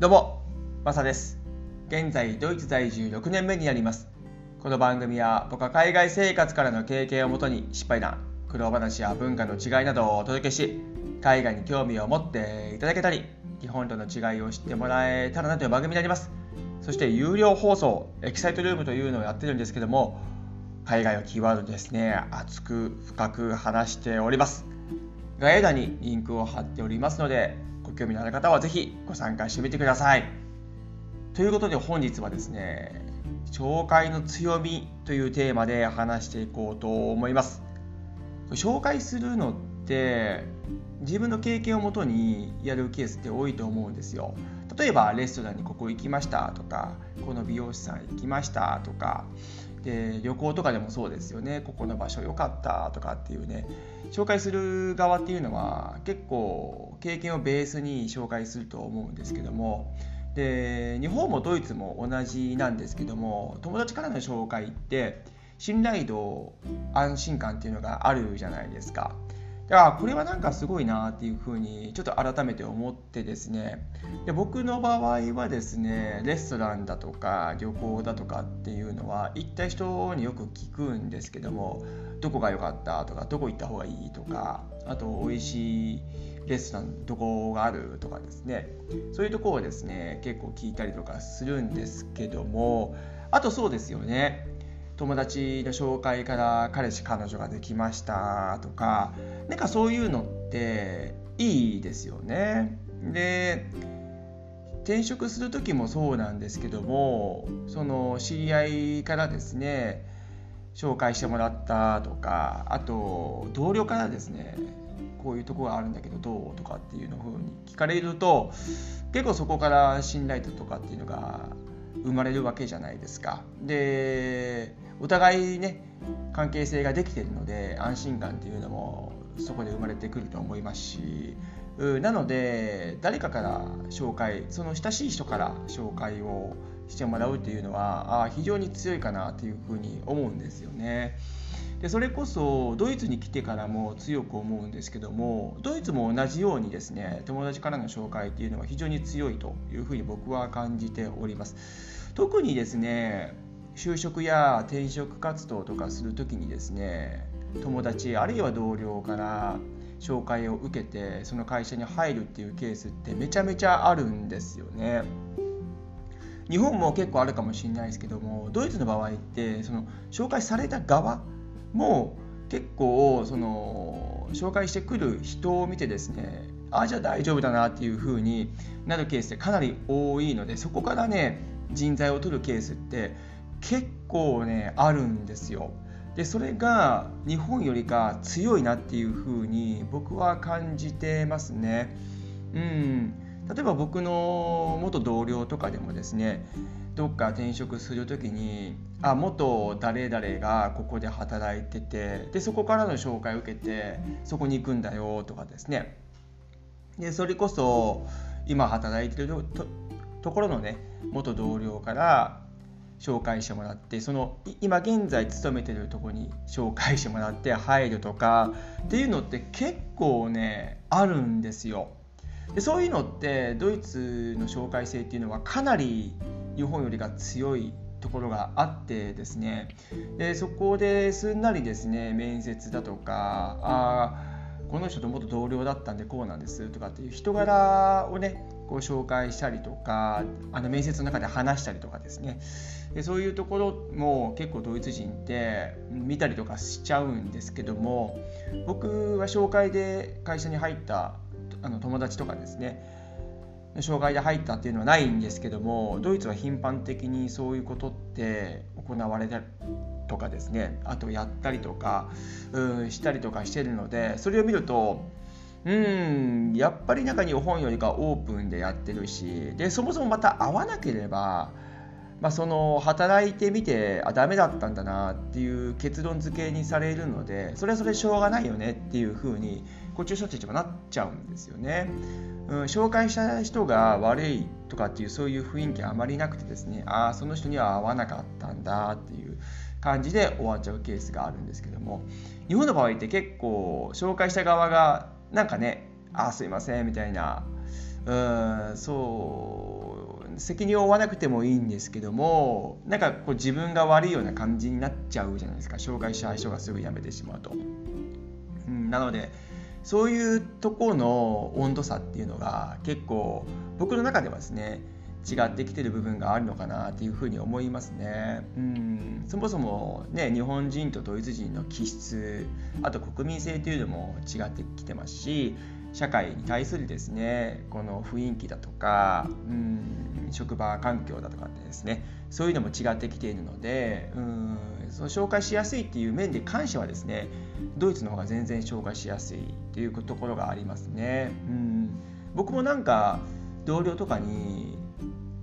どうも、マサです。現在、ドイツ在住6年目になります。この番組は、僕は海外生活からの経験をもとに、失敗談、苦労話や文化の違いなどをお届けし、海外に興味を持っていただけたり、日本との違いを知ってもらえたらなという番組になります。そして、有料放送、エキサイトルームというのをやってるんですけども、海外をキーワードですね、熱く深く話しております。概要欄にリンクを貼っておりますので、興味のある方はぜひご参加してみてください。ということで本日はですね、紹介の強みというテーマで話していこうと思います。紹介するのって自分の経験をもとにやるケースって多いと思うんですよ。例えばレストランにここ行きましたとかこの美容師さん行きましたとかで旅行とかでもそうですよねここの場所良かったとかっていうね紹介する側っていうのは結構経験をベースに紹介すると思うんですけどもで日本もドイツも同じなんですけども友達からの紹介って信頼度安心感っていうのがあるじゃないですか。だからこれはなんかすごいなっていうふうにちょっと改めて思ってですねで僕の場合はですねレストランだとか旅行だとかっていうのは行った人によく聞くんですけどもどこが良かったとかどこ行った方がいいとかあと美味しいレストランどこがあるとかですね。そういうとこをですね結構聞いたりとかするんですけども。あとそうですよね。友達の紹介から彼氏彼女ができましたとか。なんかそういうのっていいですよね。で転職する時もそうなんですけども。その知り合いからですね紹介してもらったとか。あと同僚からですねこういうとこがあるんだけどどうとかっていうのをに聞かれると結構そこから信頼度とかっていうのが生まれるわけじゃないですか。でお互いね関係性ができてるので安心感っていうのもそこで生まれてくると思いますしなので誰かから紹介その親しい人から紹介をしてもらうっていうのはあ非常に強いかなというふうに思うんですよね。でそれこそドイツに来てからも強く思うんですけどもドイツも同じようにですね友達からの紹介っていうのは非常に強いというふうに僕は感じております特にですね就職や転職活動とかする時にですね友達あるいは同僚から紹介を受けてその会社に入るっていうケースってめちゃめちゃあるんですよね。日本も結構あるかもしれないですけどもドイツの場合ってその紹介された側もう結構その紹介してくる人を見てですねああじゃあ大丈夫だなっていう風になるケースってかなり多いのでそこからね人材を取るケースって結構ねあるんですよ。でそれが日本よりか強いなっていうふうに僕は感じてますね。うん、例えば僕の元同僚とかでもですねどっか転職する時にあ元誰々がここで働いててでそこからの紹介を受けてそこに行くんだよとかですねでそれこそ今働いてるところのね元同僚から紹介してもらってその今現在勤めてるとこに紹介してもらって入るとかっていうのって結構ねあるんですよ。でそういうのってドイツの紹介制っていうのはかなり日本よりが強いところがあってですね。でそこですんなりですね面接だとかあこの人と元同僚だったんでこうなんですとかっていう人柄をねご紹介したりとかあの面接の中で話したりとかですね。でそういうところも結構ドイツ人って見たりとかしちゃうんですけども僕は紹介で会社に入ったあの友達とかですね障害で入ったっていうのはないんですけどもドイツは頻繁的にそういうことって行われたとかですねあとやったりとかうんしたりとかしてるのでそれを見るとうんやっぱりなんか日本よりかオープンでやってるしでそもそもまた会わなければ、まあ、その働いてみてあダメだったんだなっていう結論付けにされるのでそれはそれしょうがないよねっていうふうにこっちの人たちはなっちゃうんですよね。うん、紹介した人が悪いとかっていうそういう雰囲気あまりなくてですねああその人には合わなかったんだっていう感じで終わっちゃうケースがあるんですけども日本の場合って結構紹介した側がなんかね「ああすいません」みたいなうんそう責任を負わなくてもいいんですけどもなんかこう自分が悪いような感じになっちゃうじゃないですか障害者人がすぐ辞めてしまうと。うん、なのでそういうとこの温度差っていうのが結構僕の中ではですね違ってきてる部分があるのかなっていうふうに思いますね。うんそもそもね日本人とドイツ人の気質あと国民性というのも違ってきてますし社会に対するですねこの雰囲気だとかうん職場環境だとかってですねそういうのも違ってきているのでうんその紹介しやすいっていう面で関してはですねドイツの方が全然紹介しやすいっていうところがありますね。うん僕もなんか同僚とかに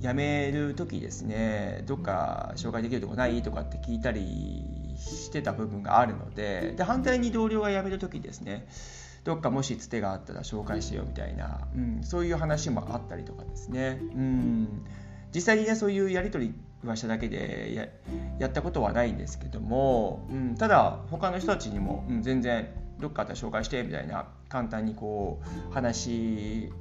辞める時ですねどっか紹介できるとこないとかって聞いたりしてた部分があるのでで反対に同僚が辞める時ですねどっかもしつてがあったら紹介してよみたいな、うん、そういう話もあったりとかですね、うん、実際にねそういうやり取りはしただけでややったことはないんですけども、うん、ただ他の人たちにも、うん、全然どっかあったら紹介してみたいな簡単にこう話、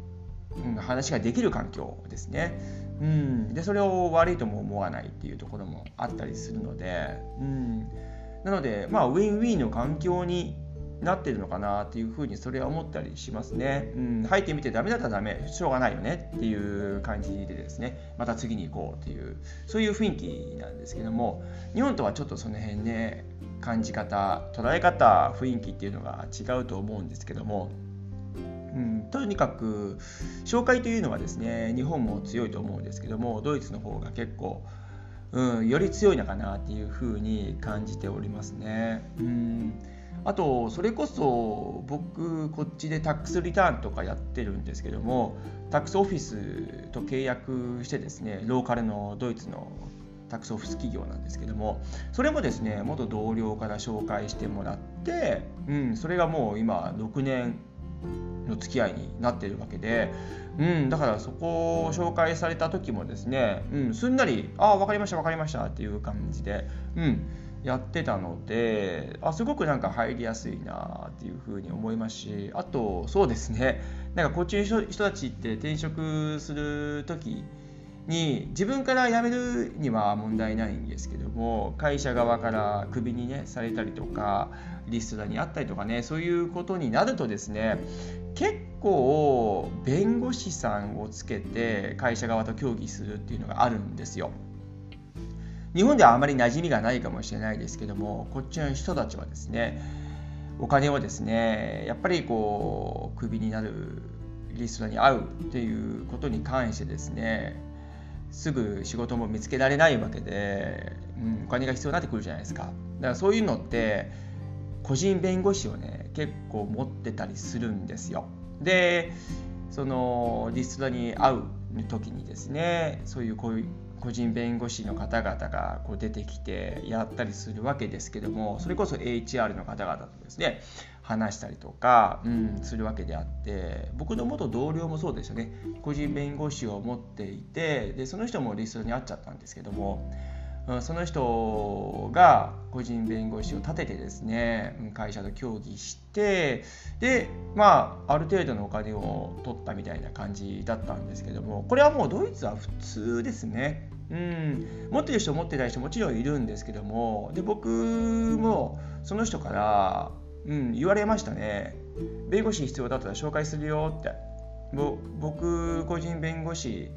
うん、話ができる環境ですね、うん、でそれを悪いとも思わないっていうところもあったりするので、うん、なのでまあウィンウィンの環境になってるのかなっていうふうにそれは思ったりしますね。うん、入ってみてダメだったらダメ、しょうがないよねっていう感じでですね、また次に行こうっていう、そういう雰囲気なんですけども、日本とはちょっとその辺ね、感じ方、捉え方、雰囲気っていうのが違うと思うんですけども、うん、とにかく紹介というのはですね日本も強いと思うんですけどもドイツの方が結構、うん、より強いのかなっていうふうに感じておりますね。うん。あとそれこそ僕こっちでタックスリターンとかやってるんですけどもタックスオフィスと契約してですねローカルのドイツのタックスオフィス企業なんですけどもそれもですね元同僚から紹介してもらって、うん、それがもう今6年の付き合いになってるわけで、うん、だからそこを紹介された時もですね、うん、すんなり「ああ分かりました分かりました」っていう感じで、うん、やってたのであすごくなんか入りやすいなっていうふうに思いますしあとそうですねなんかこっちの人たちって転職する時に自分から辞めるには問題ないんですけども会社側からクビにねされたりとかリストラにあったりとかねそういうことになるとですね結構弁護士さんをつけて会社側と協議するっていうのがあるんですよ。日本ではあまり馴染みがないかもしれないですけどもこっちの人たちはですねお金をですねやっぱりこうクビになるリストに合うっていうことに関してですねすぐ仕事も見つけられないわけで、うん、お金が必要になってくるじゃないですか。だからそういうのって個人弁護士をね結構持ってたりするんですよ。でそのリストラに会う時にですねそういうこういう個人弁護士の方々がこう出てきてやったりするわけですけどもそれこそ HR の方々とですね話したりとか、うん、するわけであって僕の元同僚もそうでしたね。個人弁護士を持っていてでその人もリストに会っちゃったんですけどもその人が個人弁護士を立ててですね会社と協議してでまあある程度のお金を取ったみたいな感じだったんですけどもこれはもうドイツは普通ですね。うん、持ってる人持ってない人もちろんいるんですけどもで僕もその人から、うん、言われましたね弁護士必要だったら紹介するよって僕個人弁護士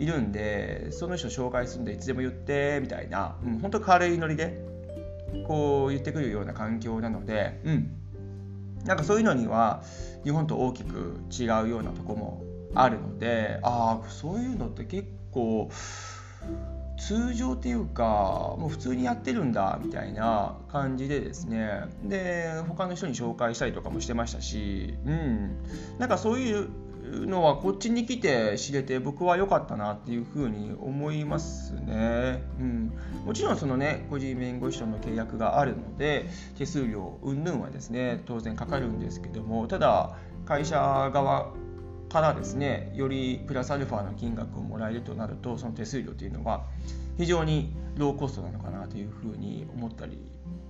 いるんでその人紹介するんでいつでも言ってみたいな、うん、本当軽いノリでこう言ってくるような環境なので、うん、なんかそういうのには日本と大きく違うようなとこもあるのでああそういうのって結構通常っていうかもう普通にやってるんだみたいな感じでですね。で他の人に紹介したりとかもしてましたし、うん、なんかそういううのはこっちに来て知れて僕は良かったなっていうふうに思いますね、うん、もちろんそのね個人弁護士との契約があるので手数料云々はですね当然かかるんですけどもただ会社側からですねよりプラスアルファの金額をもらえるとなるとその手数料というのは非常にローコストなのかなというふうに思ったり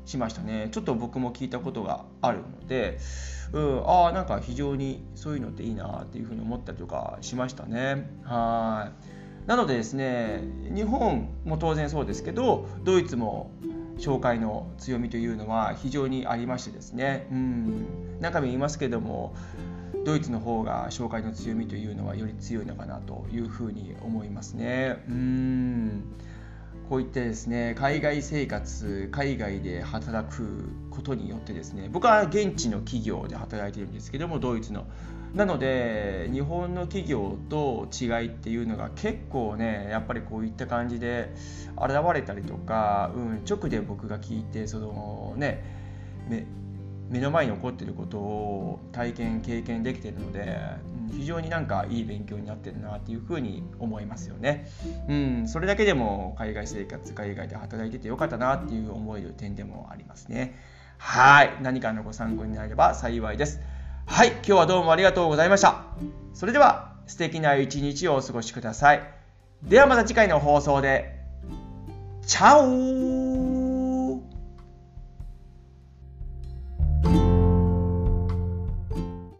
しましたね。ちょっと僕も聞いたことがあるので、うん、ああなんか非常にそういうのっていいなっていうふうに思ったりとかしましたね。はい。なのでですね日本も当然そうですけどドイツも紹介の強みというのは非常にありましてですね。うん。中身言いますけどもドイツの方が紹介の強みというのはより強いのかなというふうに思いますね。うんこういってですね海外生活海外で働くことによってですね僕は現地の企業で働いてるんですけどもドイツのなので日本の企業と違いっていうのが結構ねやっぱりこういった感じで現れたりとか、うん、直で僕が聞いてそのね目の前に起こっていることを体験経験できているので、うん、非常になんかいい勉強になってるなっていうふうに思いますよね。うん、それだけでも海外生活海外で働いててよかったなっていう思える点でもありますね。はい何かのご参考になれば幸いです。はい今日はどうもありがとうございました。それでは素敵な一日をお過ごしください。ではまた次回の放送で。チャオ